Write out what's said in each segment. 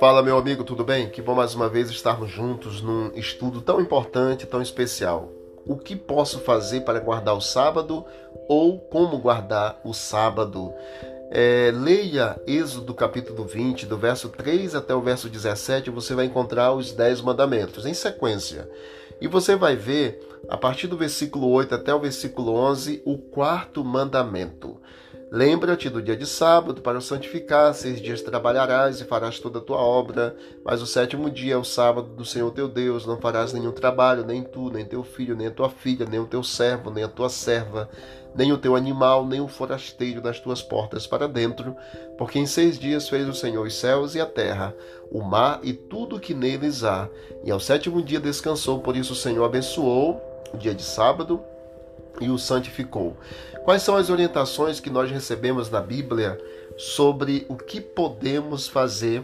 Fala, meu amigo, tudo bem? Que bom mais uma vez estarmos juntos num estudo tão importante, tão especial. O que posso fazer para guardar o sábado ou como guardar o sábado? É, leia Êxodo capítulo 20, do verso 3 até o verso 17, você vai encontrar os 10 mandamentos em sequência. E você vai ver, a partir do versículo 8 até o versículo 11, o quarto mandamento. Lembra-te do dia de sábado para o santificar, seis dias trabalharás e farás toda a tua obra, mas o sétimo dia é o sábado do Senhor teu Deus, não farás nenhum trabalho, nem tu, nem teu filho, nem a tua filha, nem o teu servo, nem a tua serva, nem o teu animal, nem o forasteiro das tuas portas para dentro, porque em seis dias fez o Senhor os céus e a terra, o mar e tudo o que neles há, e ao sétimo dia descansou, por isso o Senhor abençoou o dia de sábado e o santificou. Quais são as orientações que nós recebemos na Bíblia sobre o que podemos fazer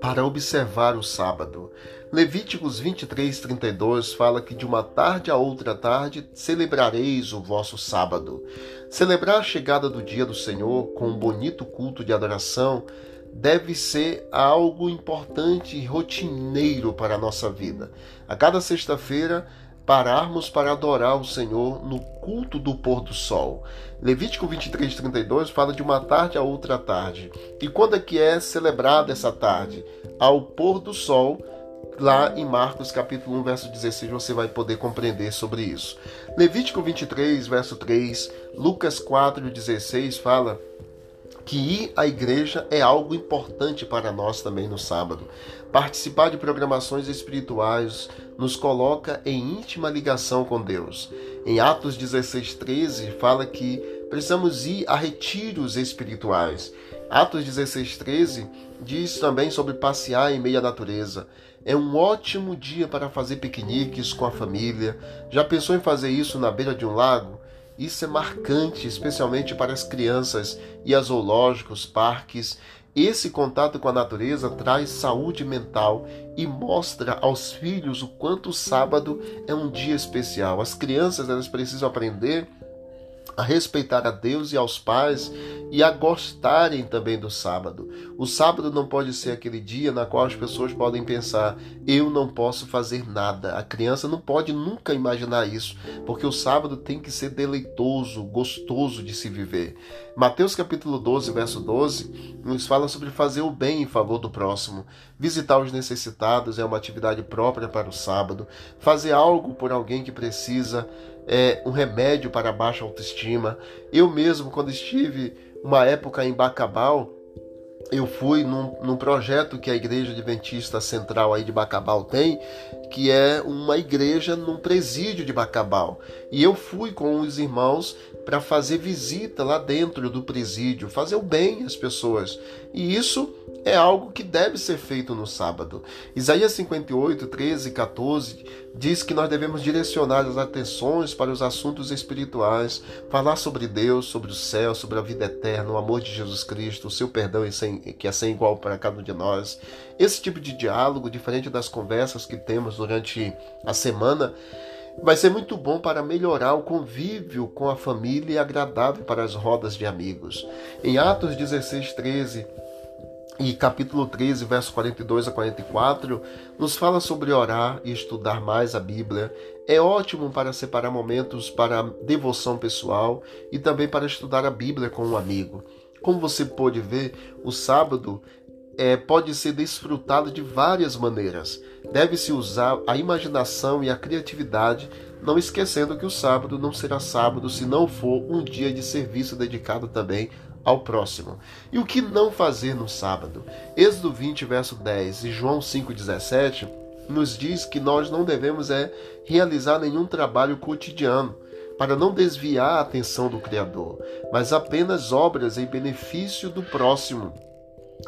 para observar o sábado? Levíticos 23, 32 fala que de uma tarde a outra tarde celebrareis o vosso sábado. Celebrar a chegada do dia do Senhor com um bonito culto de adoração deve ser algo importante e rotineiro para a nossa vida. A cada sexta-feira pararmos para adorar o Senhor no culto do pôr do sol. Levítico 23, 32 fala de uma tarde a outra tarde. E quando é que é celebrada essa tarde? Ao pôr do sol, lá em Marcos capítulo 1, verso 16, você vai poder compreender sobre isso. Levítico 23, verso 3, Lucas 4, 16 fala que ir à igreja é algo importante para nós também no sábado. Participar de programações espirituais nos coloca em íntima ligação com Deus. Em Atos 16:13 fala que precisamos ir a retiros espirituais. Atos 16:13 diz também sobre passear em meio à natureza. É um ótimo dia para fazer piqueniques com a família. Já pensou em fazer isso na beira de um lago? Isso é marcante, especialmente para as crianças e a zoológicos, parques. Esse contato com a natureza traz saúde mental e mostra aos filhos o quanto o sábado é um dia especial. As crianças elas precisam aprender a respeitar a Deus e aos pais e a gostarem também do sábado. O sábado não pode ser aquele dia na qual as pessoas podem pensar: eu não posso fazer nada. A criança não pode nunca imaginar isso, porque o sábado tem que ser deleitoso, gostoso de se viver. Mateus capítulo 12, verso 12, nos fala sobre fazer o bem em favor do próximo. Visitar os necessitados é uma atividade própria para o sábado. Fazer algo por alguém que precisa é um remédio para a baixa autoestima. Eu mesmo, quando estive uma época em Bacabal, eu fui num, num, projeto que a Igreja Adventista Central aí de Bacabal tem, que é uma igreja num presídio de Bacabal. E eu fui com os irmãos para fazer visita lá dentro do presídio, fazer o bem às pessoas. E isso é algo que deve ser feito no sábado. Isaías 58, 13 e 14 diz que nós devemos direcionar as atenções para os assuntos espirituais, falar sobre Deus, sobre o céu, sobre a vida eterna, o amor de Jesus Cristo, o seu perdão que é sem igual para cada um de nós. Esse tipo de diálogo, diferente das conversas que temos durante a semana, vai ser muito bom para melhorar o convívio com a família e agradável para as rodas de amigos. Em Atos 16, 13 e capítulo 13, verso 42 a 44, nos fala sobre orar e estudar mais a Bíblia. É ótimo para separar momentos para devoção pessoal e também para estudar a Bíblia com um amigo. Como você pode ver, o sábado é, pode ser desfrutado de várias maneiras. Deve-se usar a imaginação e a criatividade, não esquecendo que o sábado não será sábado se não for um dia de serviço dedicado também ao próximo. E o que não fazer no sábado? Êxodo 20, verso 10 e João 5,17 nos diz que nós não devemos é realizar nenhum trabalho cotidiano para não desviar a atenção do Criador, mas apenas obras em benefício do próximo.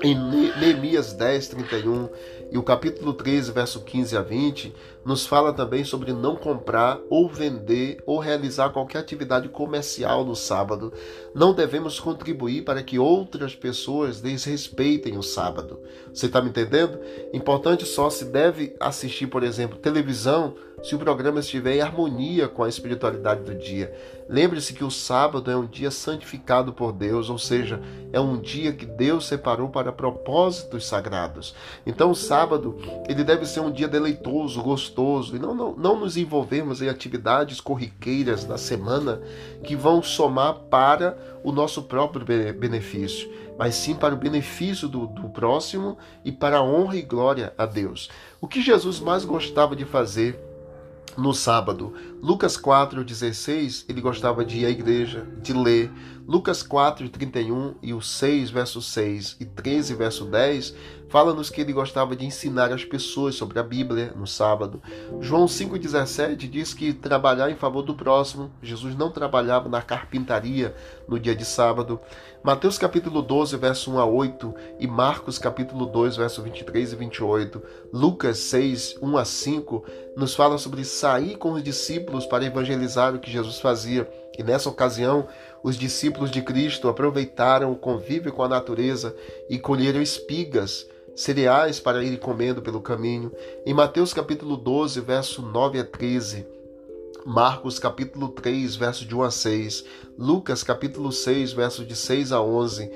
Em Neemias 10, 31 e o capítulo 13, verso 15 a 20, nos fala também sobre não comprar ou vender ou realizar qualquer atividade comercial no sábado. Não devemos contribuir para que outras pessoas desrespeitem o sábado. Você está me entendendo? Importante só se deve assistir, por exemplo, televisão se o programa estiver em harmonia com a espiritualidade do dia. Lembre-se que o sábado é um dia santificado por Deus, ou seja, é um dia que Deus separou para propósitos sagrados. Então, o sábado ele deve ser um dia deleitoso, gostoso, e não, não, não nos envolvermos em atividades corriqueiras da semana que vão somar para o nosso próprio benefício, mas sim para o benefício do, do próximo e para a honra e glória a Deus. O que Jesus mais gostava de fazer no sábado. Lucas 4:16, ele gostava de ir à igreja, de ler. Lucas 4:31 e o 6 verso 6 e 13 verso 10 fala-nos que ele gostava de ensinar as pessoas sobre a Bíblia no sábado. João 5:17 diz que trabalhar em favor do próximo, Jesus não trabalhava na carpintaria no dia de sábado. Mateus capítulo 12, verso 1 a 8 e Marcos capítulo 2, verso 23 e 28, Lucas 6, 1 a 5 nos fala sobre sair com os discípulos para evangelizar o que Jesus fazia. E nessa ocasião, os discípulos de Cristo aproveitaram o convívio com a natureza e colheram espigas, cereais para irem comendo pelo caminho. Em Mateus capítulo 12, verso 9 a 13, Marcos capítulo 3, verso de 1 a 6, Lucas capítulo 6, verso de 6 a 11,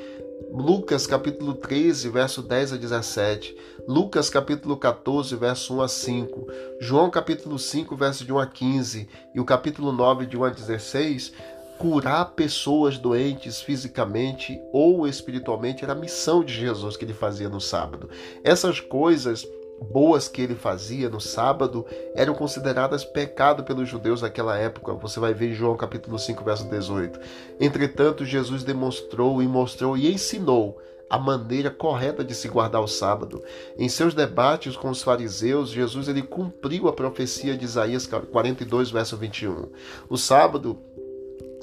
Lucas capítulo 13, verso 10 a 17, Lucas capítulo 14, verso 1 a 5, João capítulo 5, verso de 1 a 15 e o capítulo 9, de 1 a 16, curar pessoas doentes fisicamente ou espiritualmente era a missão de Jesus que ele fazia no sábado. Essas coisas boas que ele fazia no sábado eram consideradas pecado pelos judeus naquela época. Você vai ver em João capítulo 5, verso 18. Entretanto, Jesus demonstrou e mostrou e ensinou a maneira correta de se guardar o sábado. Em seus debates com os fariseus, Jesus ele cumpriu a profecia de Isaías 42, verso 21. O sábado,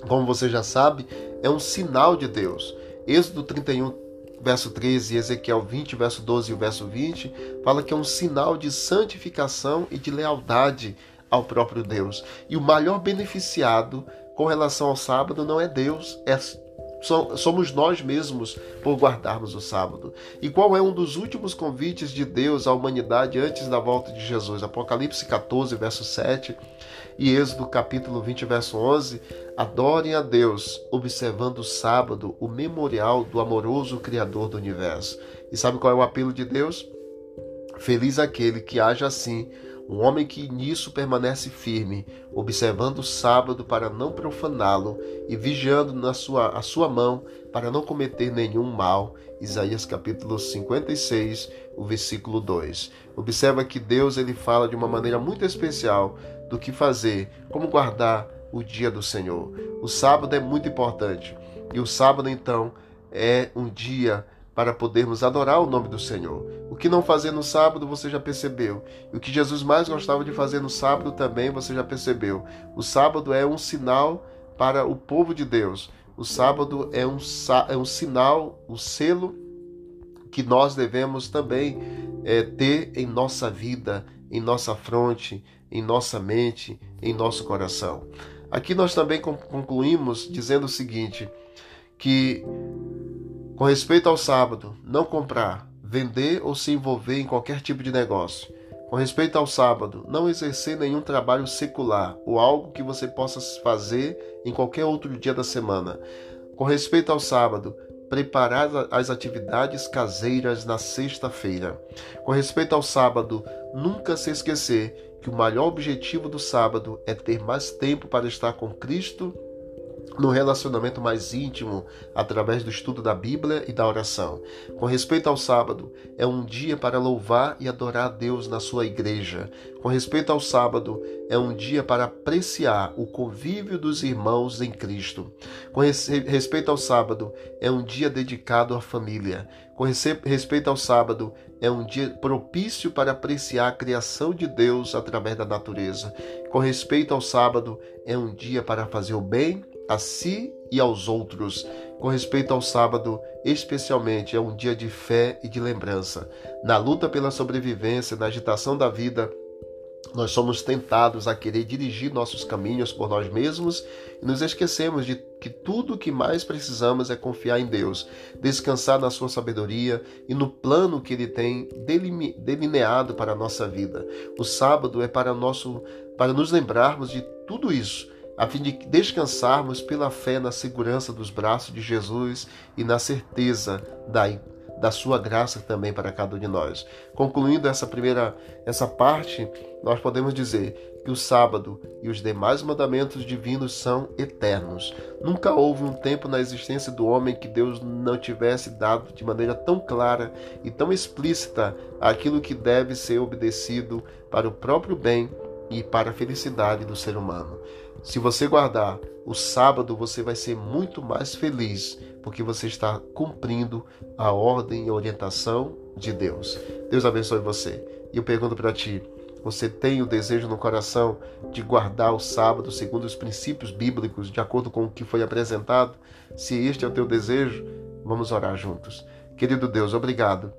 como você já sabe, é um sinal de Deus. Êxodo 31, verso 13, Ezequiel 20, verso 12 e verso 20, fala que é um sinal de santificação e de lealdade ao próprio Deus. E o maior beneficiado com relação ao sábado não é Deus, é somos nós mesmos por guardarmos o sábado. E qual é um dos últimos convites de Deus à humanidade antes da volta de Jesus? Apocalipse 14, verso 7 e Êxodo capítulo 20, verso 11. Adorem a Deus, observando o sábado, o memorial do amoroso Criador do universo. E sabe qual é o apelo de Deus? Feliz aquele que age assim um homem que nisso permanece firme, observando o sábado para não profaná-lo e vigiando na sua, a sua mão para não cometer nenhum mal. Isaías capítulo 56, o versículo 2. Observa que Deus ele fala de uma maneira muito especial do que fazer, como guardar o dia do Senhor. O sábado é muito importante. E o sábado então é um dia para podermos adorar o nome do Senhor. Que não fazer no sábado você já percebeu. E o que Jesus mais gostava de fazer no sábado também você já percebeu. O sábado é um sinal para o povo de Deus. O sábado é um, é um sinal, o um selo que nós devemos também é, ter em nossa vida, em nossa fronte, em nossa mente, em nosso coração. Aqui nós também concluímos dizendo o seguinte: que com respeito ao sábado, não comprar, vender ou se envolver em qualquer tipo de negócio. Com respeito ao sábado, não exercer nenhum trabalho secular ou algo que você possa fazer em qualquer outro dia da semana. Com respeito ao sábado, preparar as atividades caseiras na sexta-feira. Com respeito ao sábado, nunca se esquecer que o maior objetivo do sábado é ter mais tempo para estar com Cristo no relacionamento mais íntimo através do estudo da Bíblia e da oração. Com respeito ao sábado, é um dia para louvar e adorar a Deus na sua igreja. Com respeito ao sábado, é um dia para apreciar o convívio dos irmãos em Cristo. Com respeito ao sábado, é um dia dedicado à família. Com respeito ao sábado, é um dia propício para apreciar a criação de Deus através da natureza. Com respeito ao sábado, é um dia para fazer o bem a si e aos outros. Com respeito ao sábado, especialmente, é um dia de fé e de lembrança. Na luta pela sobrevivência, na agitação da vida, nós somos tentados a querer dirigir nossos caminhos por nós mesmos e nos esquecemos de que tudo o que mais precisamos é confiar em Deus, descansar na sua sabedoria e no plano que ele tem delineado para a nossa vida. O sábado é para nosso para nos lembrarmos de tudo isso, a fim de descansarmos pela fé na segurança dos braços de Jesus e na certeza da da sua graça também para cada um de nós. Concluindo essa primeira essa parte, nós podemos dizer que o sábado e os demais mandamentos divinos são eternos. Nunca houve um tempo na existência do homem que Deus não tivesse dado de maneira tão clara e tão explícita aquilo que deve ser obedecido para o próprio bem e para a felicidade do ser humano. Se você guardar o sábado, você vai ser muito mais feliz, porque você está cumprindo a ordem e a orientação de Deus. Deus abençoe você. E eu pergunto para ti: você tem o desejo no coração de guardar o sábado segundo os princípios bíblicos, de acordo com o que foi apresentado? Se este é o teu desejo, vamos orar juntos. Querido Deus, obrigado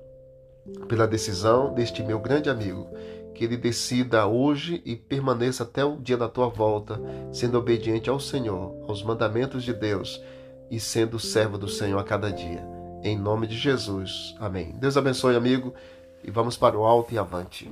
pela decisão deste meu grande amigo que ele decida hoje e permaneça até o dia da tua volta, sendo obediente ao Senhor, aos mandamentos de Deus e sendo servo do Senhor a cada dia. Em nome de Jesus. Amém. Deus abençoe, amigo, e vamos para o alto e avante.